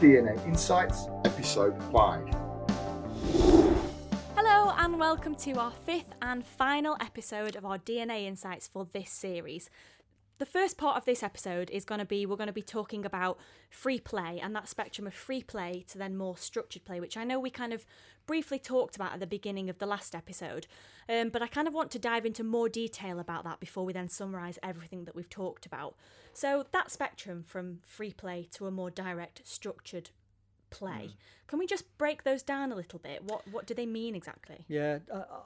DNA Insights, Episode 5. Hello, and welcome to our fifth and final episode of our DNA Insights for this series. The first part of this episode is going to be we're going to be talking about free play and that spectrum of free play to then more structured play, which I know we kind of briefly talked about at the beginning of the last episode. Um, but I kind of want to dive into more detail about that before we then summarise everything that we've talked about. So, that spectrum from free play to a more direct, structured play. Mm. Can we just break those down a little bit? What what do they mean exactly? Yeah,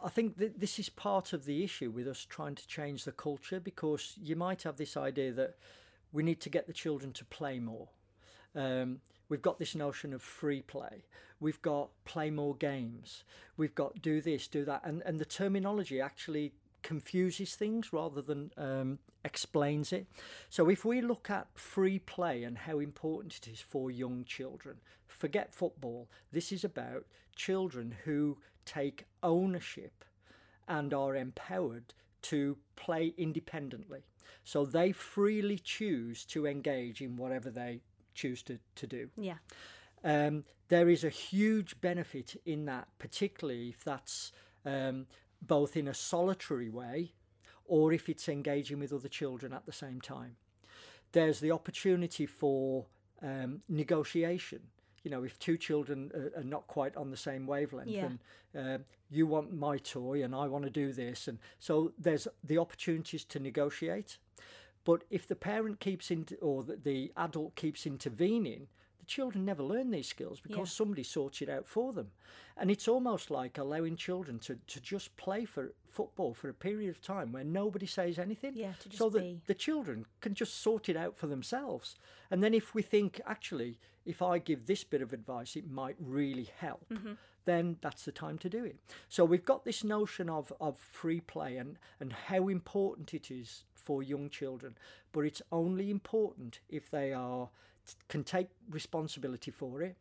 I think that this is part of the issue with us trying to change the culture because you might have this idea that we need to get the children to play more. Um, we've got this notion of free play. We've got play more games. We've got do this, do that, and and the terminology actually confuses things rather than um, explains it. So if we look at free play and how important it is for young children, forget football. This is about children who take ownership and are empowered to play independently. So they freely choose to engage in whatever they choose to, to do. Yeah. Um, there is a huge benefit in that, particularly if that's um, both in a solitary way or if it's engaging with other children at the same time. There's the opportunity for um, negotiation. You know, if two children are, are, not quite on the same wavelength, yeah. and uh, you want my toy and I want to do this, and so there's the opportunities to negotiate. But if the parent keeps in, or the, adult keeps intervening, children never learn these skills because yeah. somebody sorts it out for them. And it's almost like allowing children to, to just play for football for a period of time where nobody says anything. Yeah, so that be. the children can just sort it out for themselves. And then if we think, actually, if I give this bit of advice, it might really help. Mm-hmm. Then that's the time to do it. So we've got this notion of, of free play and, and how important it is for young children, but it's only important if they are can take responsibility for it,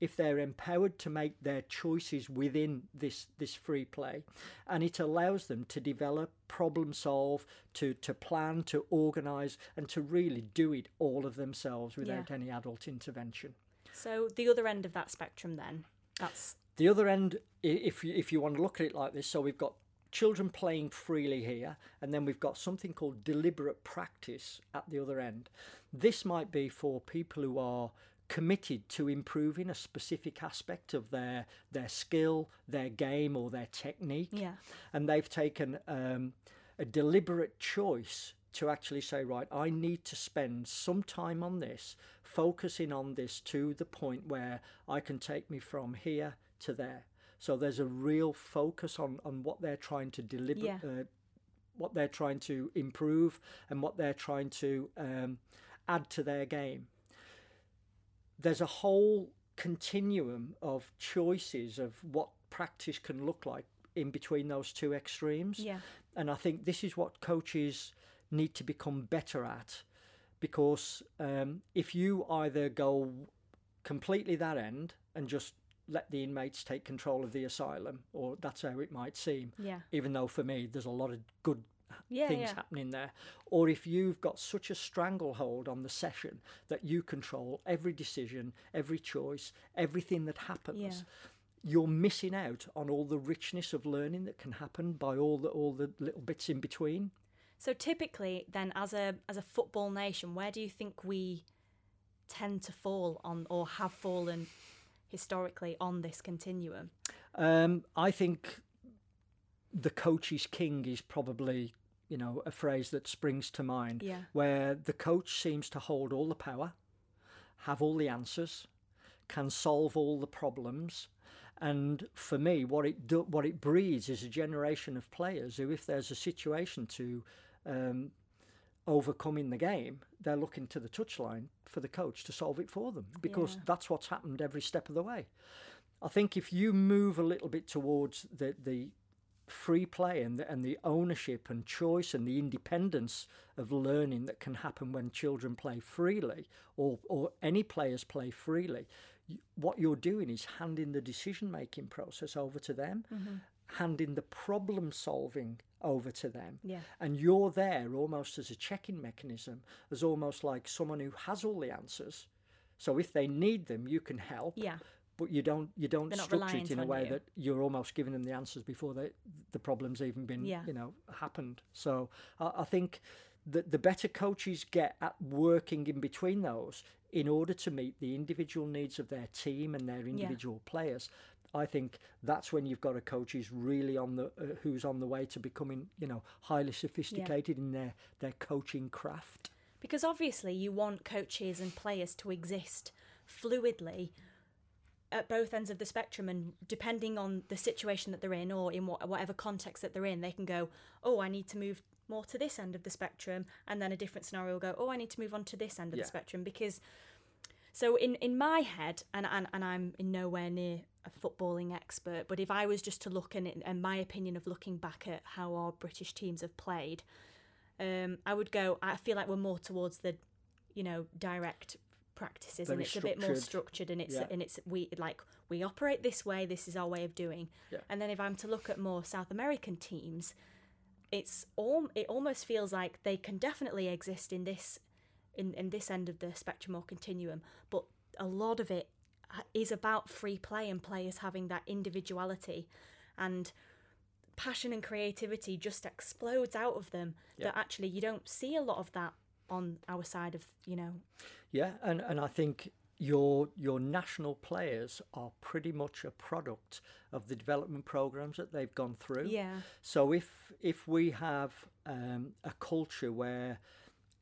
if they're empowered to make their choices within this this free play and it allows them to develop problem solve to to plan to organize and to really do it all of themselves without yeah. any adult intervention so the other end of that spectrum then that's the other end if you, if you want to look at it like this so we've got children playing freely here, and then we've got something called deliberate practice at the other end. This might be for people who are committed to improving a specific aspect of their their skill, their game, or their technique. Yeah. And they've taken um, a deliberate choice to actually say, right, I need to spend some time on this, focusing on this to the point where I can take me from here to there. So there's a real focus on, on what they're trying to deliver, yeah. uh, what they're trying to improve, and what they're trying to um, add to their game. There's a whole continuum of choices of what practice can look like in between those two extremes. Yeah. And I think this is what coaches need to become better at because um, if you either go completely that end and just let the inmates take control of the asylum, or that's how it might seem. Yeah. Even though for me, there's a lot of good yeah, things yeah. happening there. Or if you've got such a stranglehold on the session that you control every decision, every choice, everything that happens. Yeah. You're missing out on all the richness of learning that can happen by all the all the little bits in between. So typically, then, as a as a football nation, where do you think we tend to fall on, or have fallen historically on this continuum? Um, I think the coach is king is probably you know a phrase that springs to mind. Yeah. Where the coach seems to hold all the power, have all the answers, can solve all the problems. And for me, what it do, what it breeds is a generation of players who, if there's a situation to um, overcoming the game, they're looking to the touchline for the coach to solve it for them because Yeah. that's what's happened every step of the way. I think if you move a little bit towards the the free play and the, and the ownership and choice and the independence of learning that can happen when children play freely or or any players play freely, what you're doing is handing the decision making process over to them, mm-hmm. handing the problem solving over to them. Yeah. And you're there almost as a checking mechanism, as almost like someone who has all the answers So if they need them, you can help. Yeah. But you don't you don't structure it in a way you. that you're almost giving them the answers before they, the problem's even been Yeah. you know happened. So I, I think the the better coaches get at working in between those in order to meet the individual needs of their team and their individual players. I think that's when you've got a coach who's really on the uh, who's on the way to becoming you know highly sophisticated in their their coaching craft. Because obviously, you want coaches and players to exist fluidly at both ends of the spectrum, and depending on the situation that they're in or in what, whatever context that they're in, they can go, Oh, I need to move more to this end of the spectrum, and then a different scenario will go, Oh, I need to move on to this end of Yeah. the spectrum. Because, so in, in my head, and, and, and I'm in nowhere near a footballing expert, but if I was just to look and, and my opinion of looking back at how our British teams have played, um, I would go. I feel like we're more towards the, you know, direct practices, and Very it's a bit more structured. structured, and it's Yeah. and it's we like we operate this way. This is our way of doing. Yeah. And then if I'm to look at more South American teams, it's all it almost feels like they can definitely exist in this, in in this end of the spectrum or continuum, but a lot of it uh, about free play and players having that individuality, and passion and creativity just explodes out of them Yeah. that actually you don't see a lot of that on our side of you know Yeah, and, and I think your your national players are pretty much a product of the development programs that they've gone through. yeah So if if we have um, a culture where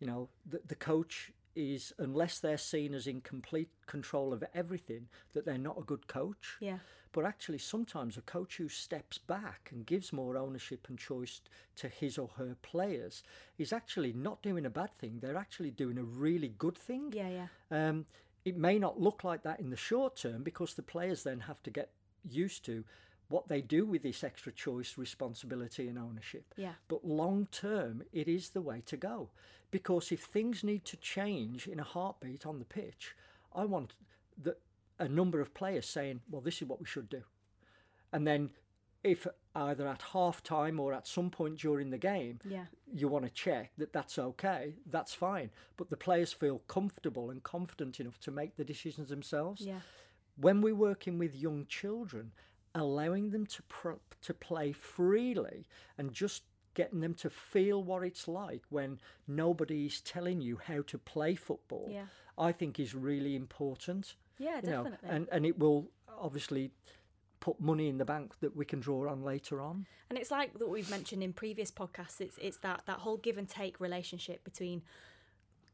you know the, the coach is unless they're seen as in complete control of everything that they're not a good coach. Yeah. But actually sometimes a coach who steps back and gives more ownership and choice to his or her players is actually not doing a bad thing. They're actually doing a really good thing. Yeah yeah. Um, it may not look like that in the short term because the players then have to get used to what they do with this extra choice, responsibility, and ownership. yeah But long term, it is the way to go. Because if things need to change in a heartbeat on the pitch, I want the, a number of players saying, well, this is what we should do. And then if either at half time or at some point during the game, yeah you want to check that that's okay, that's fine. But the players feel comfortable and confident enough to make the decisions themselves. yeah When we're working with young children, allowing them to to play freely and just getting them to feel what it's like when nobody's telling you how to play football, Yeah. I think is really important. yeah You know, definitely and and it will obviously put money in the bank that we can draw on later on. And it's like that we've mentioned in previous podcasts. It's it's that that whole give and take relationship between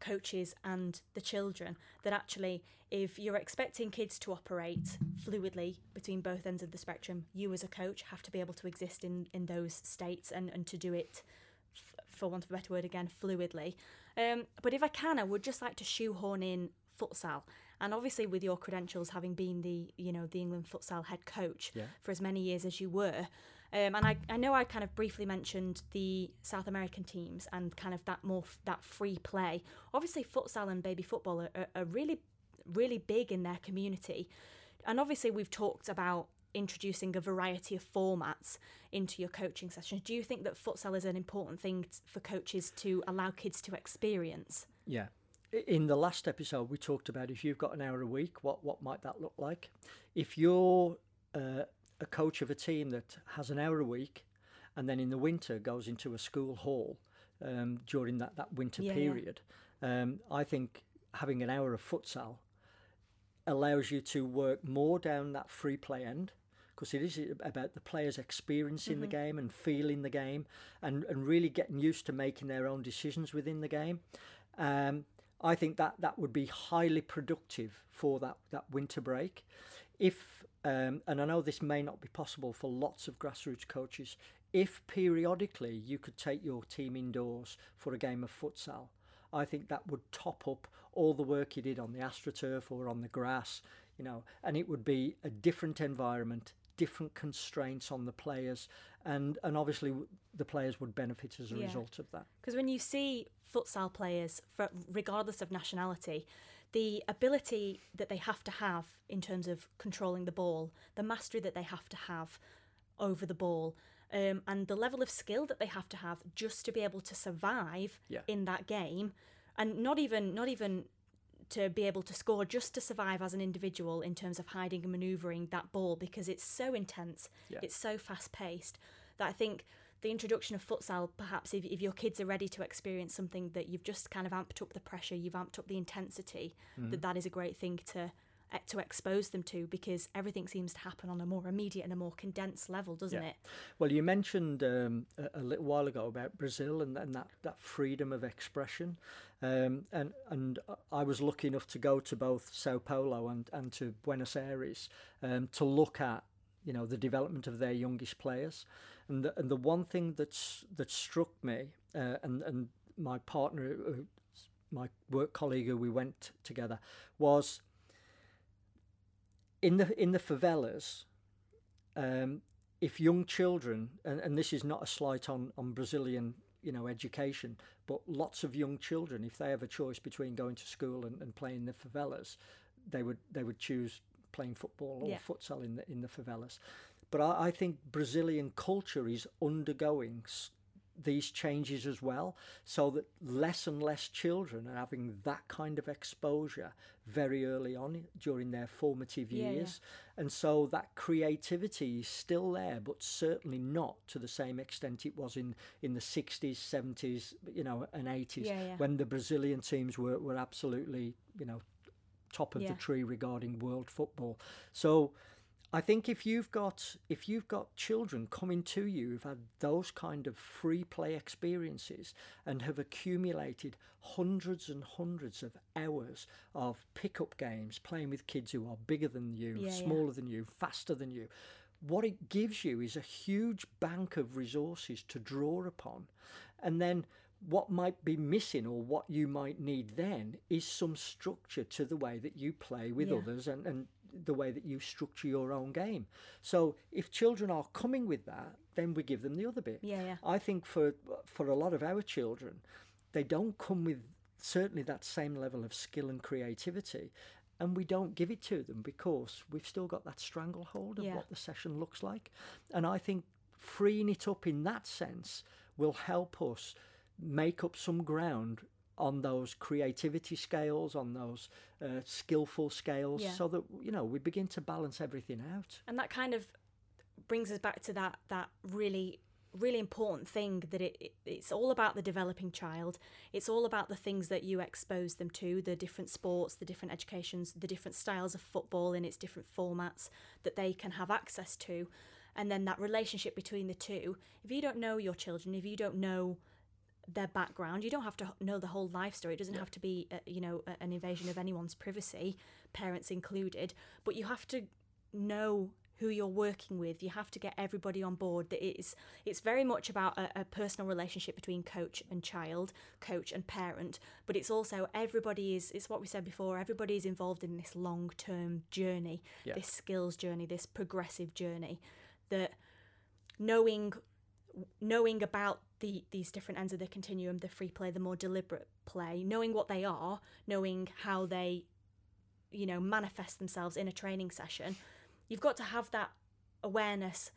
coaches and the children. That actually, if you're expecting kids to operate fluidly between both ends of the spectrum, you as a coach have to be able to exist in in those states and and to do it. f- For want of a better word, again, fluidly. Um, but if I can, I would just like to shoehorn in futsal, and obviously with your credentials, having been the you know the England futsal head coach Yeah. for as many years as you were, um, and I, I know I kind of briefly mentioned the South American teams and kind of that more f- that free play. Obviously, futsal and baby football are, are, really really big in their community, and obviously we've talked about introducing a variety of formats into your coaching sessions. Do you think that futsal is an important thing for coaches to allow kids to experience? Yeah. In the last episode, we talked about if you've got an hour a week, what what might that look like? If you're uh, a coach of a team that has an hour a week, and then in the winter goes into a school hall um, during that that winter Yeah, yeah. period, um, I think having an hour of futsal allows you to work more down that free play end because it is about the players experiencing the game and feeling the game and, and really getting used to making their own decisions within the game. Um, I think that that would be highly productive for that, that winter break. If um, and I know this may not be possible for lots of grassroots coaches, if periodically you could take your team indoors for a game of futsal, I think that would top up all the work you did on the astroturf or on the grass, you know, and it would be a different environment, different constraints on the players, and and obviously the players would benefit as a Yeah. result of that. Because when you see futsal players, regardless of nationality, the ability that they have to have in terms of controlling the ball, the mastery that they have to have over the ball, um, and the level of skill that they have to have just to be able to survive Yeah. in that game, and not even not even to be able to score just to survive as an individual in terms of hiding and maneuvering that ball because it's so intense, Yeah. it's so fast paced that I think the introduction of futsal, perhaps if, if your kids are ready to experience something that you've just kind of amped up the pressure, you've amped up the intensity, Mm-hmm. that that is a great thing to to expose them to because everything seems to happen on a more immediate and a more condensed level, doesn't Yeah. it? Well, you mentioned um, a, a little while ago about Brazil and, and that, that freedom of expression. Um, and, and I was lucky enough to go to both Sao Paulo and, and to Buenos Aires um, to look at you know the development of their youngest players. And the, and the one thing that's that struck me uh, and, and my partner, uh, my work colleague who we went together, was in the in the favelas, um, if young children, and, and this is not a slight on, on Brazilian, you know, education, but lots of young children, if they have a choice between going to school and, and playing in the favelas, they would they would choose playing football or Yeah. futsal in the in the favelas. But I, I think Brazilian culture is undergoing these changes as well, so that less and less children are having that kind of exposure very early on during their formative Yeah, yeah. years. And so that creativity is still there, but certainly not to the same extent it was in, in the 60s, 70s, you know, and 80s, Yeah, when the Brazilian teams were, were absolutely, you know, top of the tree regarding world football. So I think if you've got if you've got children coming to you who've had those kind of free play experiences and have accumulated hundreds and hundreds of hours of pickup games playing with kids who are bigger than you, Yeah, yeah. smaller than you, faster than you, what it gives you is a huge bank of resources to draw upon. And then what might be missing or what you might need then is some structure to the way that you play with Yeah. others and, and the way that you structure your own game. So if children are coming with that, then we give them the other bit. Yeah, yeah. I think for for a lot of our children, they don't come with certainly that same level of skill and creativity. And we don't give it to them because we've still got that stranglehold of Yeah. what the session looks like. And I think freeing it up in that sense will help us make up some ground on those creativity scales, on those uh, skillful scales, Yeah. so that you know we begin to balance everything out. and that kind of brings us back to that that really really important thing that it, it it's all about the developing child it's all about the things that you expose them to the different sports the different educations the different styles of football in its different formats that they can have access to and then that relationship between the two if you don't know your children if you don't know their background. You don't have to know the whole life story. It doesn't have to be, uh, you know, a- an invasion of anyone's privacy, parents included. But you have to know who you're working with. You have to get everybody on board. That it's it's very much about a, a personal relationship between coach and child, coach and parent. But it's also everybody is. It's what we said before. Everybody is involved in this long term journey, Yeah. this skills journey, this progressive journey. That knowing knowing about the these different ends of the continuum, the free play, the more deliberate play, knowing what they are, knowing how they, you know, manifest themselves in a training session, you've got to have that awareness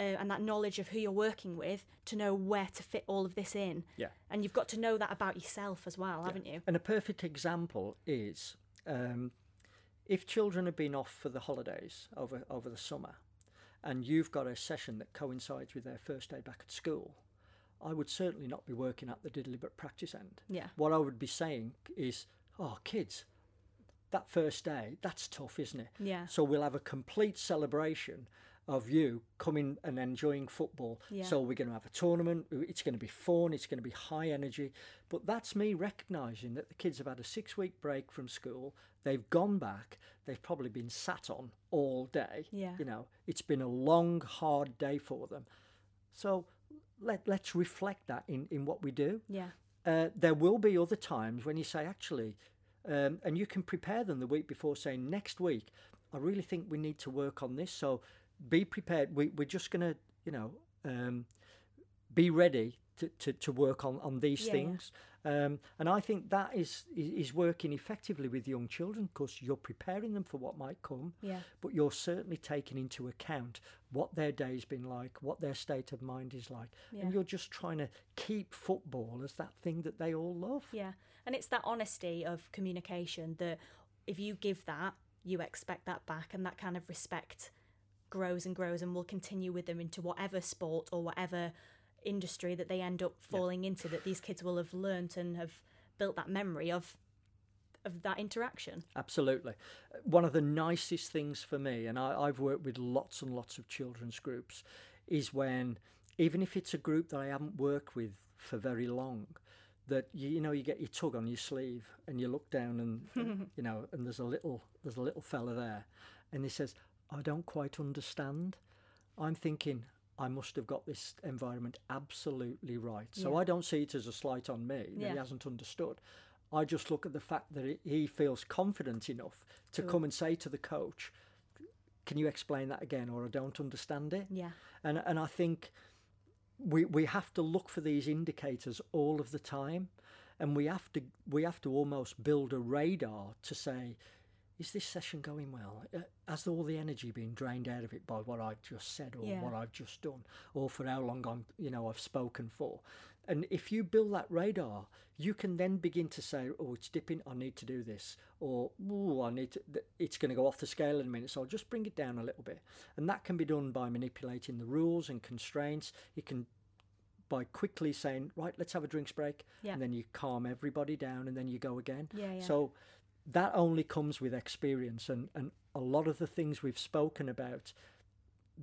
uh, and that knowledge of who you're working with to know where to fit all of this in. Yeah. And you've got to know that about yourself as well, haven't you? And a perfect example is um, if children have been off for the holidays over over the summer, and you've got a session that coincides with their first day back at school, I would certainly not be working at the deliberate practice end. Yeah. What I would be saying is, oh, kids, that first day, that's tough, isn't it? Yeah. So we'll have a complete celebration of you coming and enjoying football. Yeah. So we're going to have a tournament. It's going to be fun. It's going to be high energy. But that's me recognising that the kids have had a six week break from school. They've gone back. They've probably been sat on all day. Yeah. You know, it's been a long, hard day for them. So let, let's reflect that in, in what we do. Yeah. Uh, there will be other times when you say, actually, um, and you can prepare them the week before saying, next week, I really think we need to work on this. So be prepared. We, we're just going to, you know, um, be ready to, to, to work on, on these Yeah, yeah. Um, and I think that is, is is working effectively with young children because you're preparing them for what might come, Yeah. but you're certainly taking into account what their day's been like, what their state of mind is like, Yeah. and you're just trying to keep football as that thing that they all love. Yeah. And it's that honesty of communication that if you give that, you expect that back, and that kind of respect grows and grows and will continue with them into whatever sport or whatever industry that they end up falling into that these kids will have learnt and have built that memory of of that interaction. Absolutely. Uh, one of the nicest things for me, and I, I've worked with lots and lots of children's groups, is when, even if it's a group that I haven't worked with for very long, that you, you know you get your tug on your sleeve and you look down and you know and there's a little there's a little fella there, and he says, "I don't quite understand." I'm thinking. I must have got this environment absolutely right. So Yeah. I don't see it as a slight on me that Yeah. he hasn't understood. I just look at the fact that he- feels confident enough to To- come and say to the coach, "Can you explain that again?" or "I don't understand it." Yeah. And and I think we we have to look for these indicators all of the time, and we have to we have to almost build a radar to say, "Is this session going well? Uh, Has all the energy been drained out of it by what I've just said or Yeah. what I've just done, or for how long I'm you know I've spoken for?" And if you build that radar, you can then begin to say, "Oh, it's dipping. I need to do this," or "Oh, I need to. It's going to go off the scale in a minute, so I'll just bring it down a little bit." And that can be done by manipulating the rules and constraints. It can by quickly saying, "Right, let's have a drinks break," Yeah. and then you calm everybody down, and then you go again. Yeah, yeah. So that only comes with experience, and and a lot of the things we've spoken about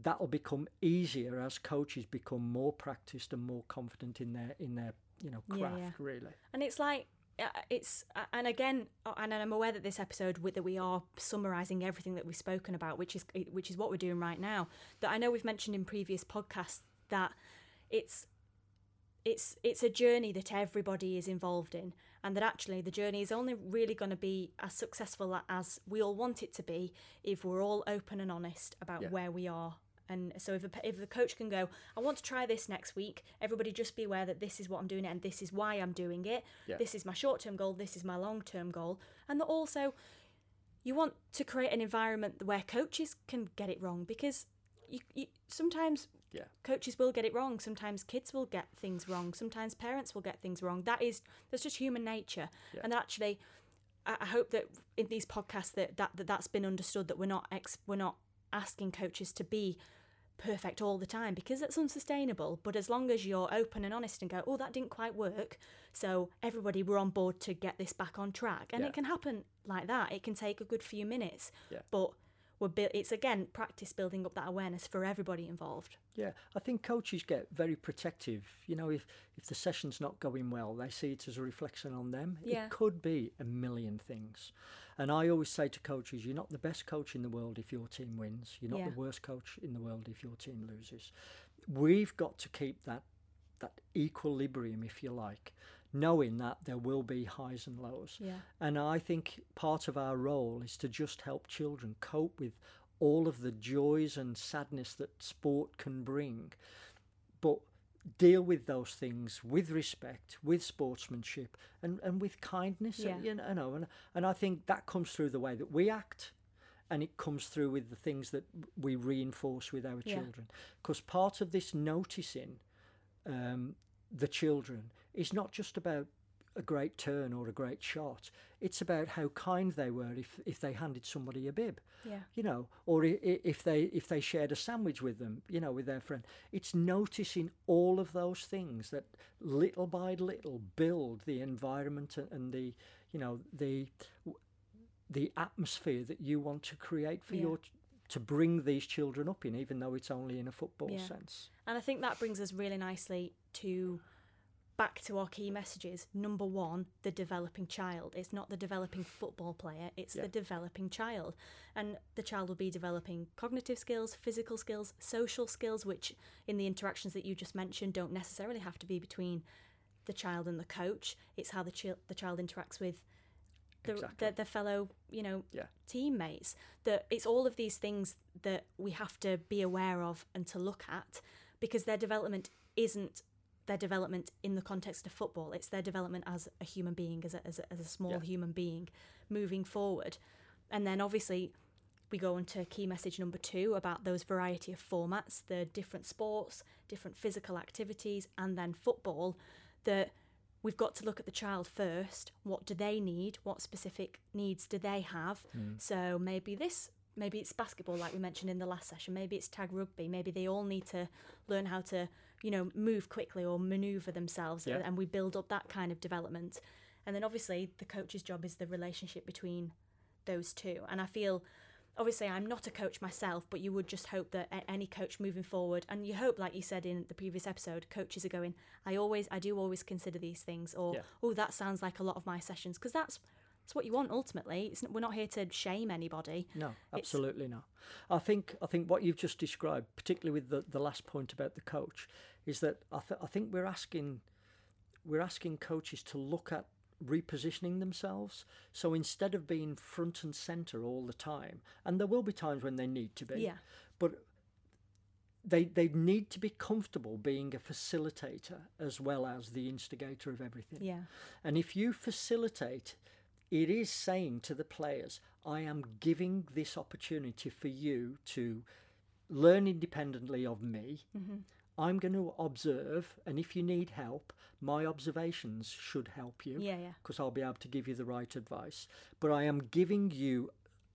that'll become easier as coaches become more practiced and more confident in their in their you know craft yeah. really And it's like it's and again uh, and I'm aware that this episode that we are summarizing everything that we've spoken about which is which is what we're doing right now that I know we've mentioned in previous podcasts that it's it's it's a journey that everybody is involved in and that actually the journey is only really going to be as successful as we all want it to be if we're all open and honest about Yeah. where we are and so if, a, if the coach can go i want to try this next week everybody just be aware that this is what i'm doing and this is why i'm doing it Yeah. this is my short-term goal this is my long-term goal and that also you want to create an environment where coaches can get it wrong because you, you sometimes yeah. Coaches will get it wrong. Sometimes kids will get things wrong. Sometimes parents will get things wrong. That is that's just human nature. Yeah. and actually I, hope that in these podcasts that, that that that's been understood that we're not ex, we're not asking coaches to be perfect all the time because that's unsustainable. But as long as you're open and honest and go oh that didn't quite work. So everybody we're on board to get this back on track. And Yeah. it can happen like that. It can take a good few minutes. Yeah. but we're bu- it's again practice building up that awareness for everybody involved Yeah, I think coaches get very protective. You know, if if the session's not going well, they see it as a reflection on them. Yeah. It could be a million things. And I always say to coaches, you're not the best coach in the world if your team wins. You're not Yeah. the worst coach in the world if your team loses. We've got to keep that that equilibrium, if you like, knowing that there will be highs and lows. yeah And I think part of our role is to just help children cope with all of the joys and sadness that sport can bring, but deal with those things with respect, with sportsmanship, and, and with kindness. Yeah. And, you know, and, and I think that comes through the way that we act. And it comes through with the things that we reinforce with our Yeah. children. Because part of this noticing um, the children is not just about a great turn or a great shot. It's about how kind they were if, if they handed somebody a bib, yeah you know, or if they if they shared a sandwich with them, you know, with their friend. It's noticing all of those things that little by little build the environment and, and the you know the the atmosphere that you want to create for Yeah. your to bring these children up in, even though it's only in a football Yeah. sense. And I think that brings us really nicely to back to our key messages. Number one, the developing child. It's not the developing football player, it's Yeah. the developing child. And the child will be developing cognitive skills, physical skills, social skills, which in the interactions that you just mentioned don't necessarily have to be between the child and the coach. It's how the, the child interacts with the, Exactly. the, the fellow, you know, Yeah. teammates. That it's all of these things that we have to be aware of and to look at because their development isn't their development in the context of football. It's their development as a human being, as a, as a, as a small Yeah. human being moving forward. And then obviously, we go on to key message number two about those variety of formats, the different sports, different physical activities, and then football. That we've got to look at the child first. What do they need? What specific needs do they have? Hmm. So maybe this, maybe it's basketball, like we mentioned in the last session. Maybe it's tag rugby. Maybe they all need to learn how to, you know, move quickly or maneuver themselves, Yeah. and we build up that kind of development. And then obviously the coach's job is the relationship between those two. And I feel obviously I'm not a coach myself, but you would just hope that any coach moving forward, and you hope, like you said in the previous episode, coaches are going, I always, I do always consider these things, or Yeah. oh, that sounds like a lot of my sessions, because that's that's what you want ultimately. It's, we're not here to shame anybody. No, absolutely not. I think I think what you've just described, particularly with the, the last point about the coach, is that I, th- I think we're asking we're asking coaches to look at repositioning themselves. So instead of being front and center all the time, and there will be times when they need to be, Yeah. but they they need to be comfortable being a facilitator as well as the instigator of everything. Yeah, And if you facilitate, it is saying to the players, I am giving this opportunity for you to learn independently of me. Mm-hmm. I'm going to observe, and if you need help, my observations should help you yeah, yeah, because I'll be able to give you the right advice. But I am giving you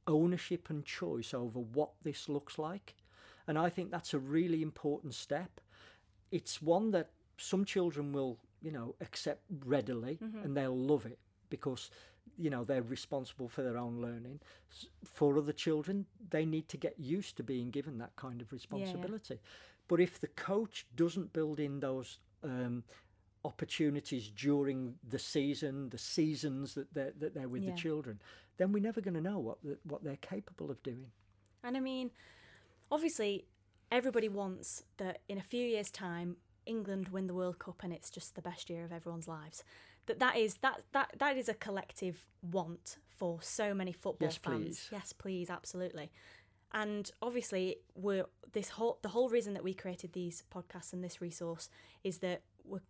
ownership and choice over what this looks like. And I think that's a really important step. It's one that some children will, you know, accept readily mm-hmm. and they'll love it because, you know, they're responsible for their own learning. For other children, they need to get used to being given that kind of responsibility. But if the coach doesn't build in those um, opportunities during the season, the seasons that they're, that they're with Yeah. the children, then we're never going to know what the, what they're capable of doing. And I mean, obviously, everybody wants that in a few years' time, England win the World Cup and it's just the best year of everyone's lives. That that is that that that is a collective want for so many football Yes, fans. please. Yes, please, absolutely. And obviously, we're this whole the whole reason that we created these podcasts and this resource is that we're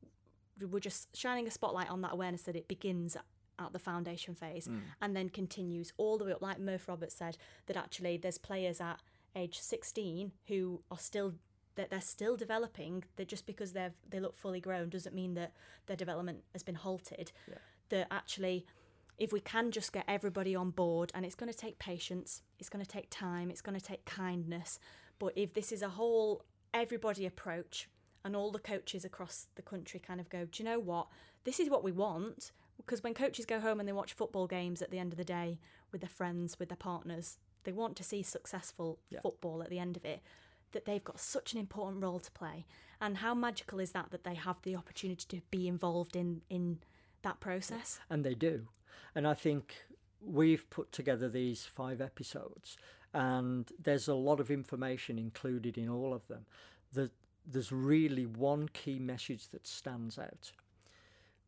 we're just shining a spotlight on that awareness that it begins at the foundation phase mm. and then continues all the way up. Like Murph Roberts said, that actually there's players at age 16 who are still that they're still developing. That just because they've they look fully grown doesn't mean that their development has been halted. That actually if we can just get everybody on board and it's going to take patience it's going to take time it's going to take kindness but if this is a whole everybody approach and all the coaches across the country kind of go do you know what this is what we want because when coaches go home and they watch football games at the end of the day with their friends with their partners they want to see successful Yeah. football at the end of it that they've got such an important role to play and how magical is that that they have the opportunity to be involved in in that process and they do. And I think we've put together these five episodes, and there's a lot of information included in all of them. The, there's really one key message that stands out.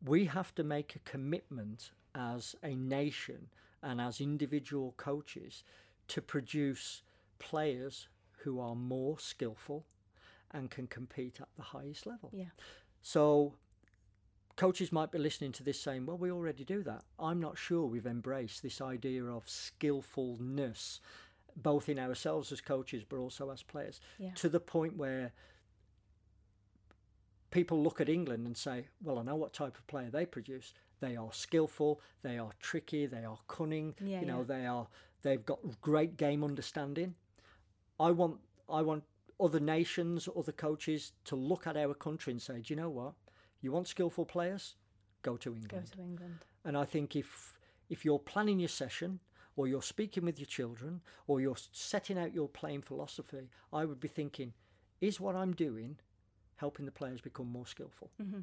We have to make a commitment as a nation and as individual coaches to produce players who are more skillful and can compete at the highest level. yeah So coaches might be listening to this saying, well, we already do that. I'm not sure we've embraced this idea of skillfulness, both in ourselves as coaches, but also as players, Yeah. to the point where people look at England and say, well, I know what type of player they produce. They are skillful, they are tricky, they are cunning, Yeah, you know, yeah. they are they've got great game understanding. I want I want other nations, other coaches to look at our country and say, do you know what? You want skillful players? Go to England. go to england And I think if if you're planning your session or you're speaking with your children or you're setting out your playing philosophy, I would be thinking, is what I'm doing helping the players become more skillful? Mm-hmm.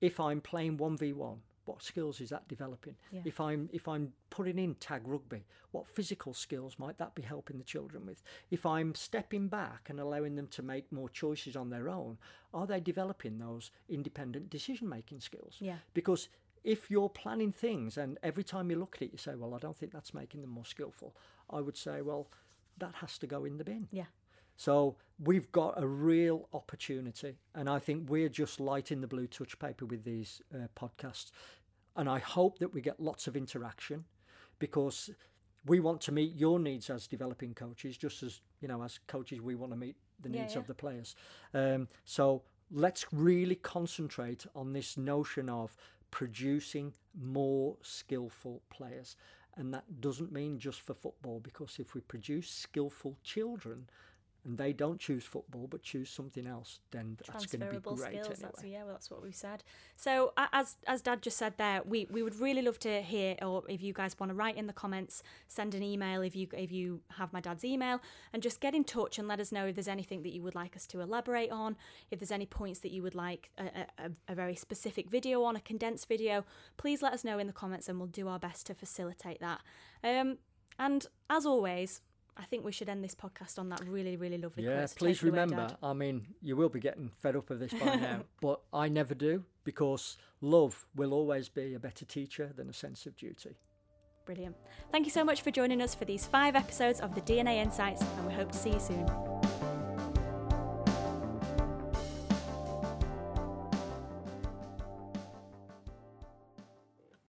If I'm playing 1v1, what skills is that developing? Yeah. If I'm if I'm putting in tag rugby, what physical skills might that be helping the children with? If I'm stepping back and allowing them to make more choices on their own, are they developing those independent decision making skills? Yeah. Because if you're planning things and every time you look at it you say, Well, I don't think that's making them more skillful, I would say, Well, that has to go in the bin. Yeah. So we've got a real opportunity, and I think we're just lighting the blue touch paper with these uh, podcasts. And I hope that we get lots of interaction because we want to meet your needs as developing coaches, just as you know, as coaches, we want to meet the Yeah, needs yeah. of the players. Um, so let's really concentrate on this notion of producing more skillful players. And that doesn't mean just for football, because if we produce skillful children and they don't choose football but choose something else, then that's going to be great skills. anyway. That's yeah, well, that's what we said. So as as Dad just said there, we we would really love to hear, or if you guys want to write in the comments, send an email if you if you have my dad's email, and just get in touch and let us know if there's anything that you would like us to elaborate on, if there's any points that you would like a, a, a- a very specific video on, a condensed video. Please let us know in the comments, and we'll do our best to facilitate that. Um, and as always. I think we should end this podcast on that really, really lovely Yeah, quote. Please away, remember, I mean, you will be getting fed up of this by now, but I never do because love will always be a better teacher than a sense of duty. Brilliant. Thank you so much for joining us for these five episodes of the DNA Insights, and we hope to see you soon.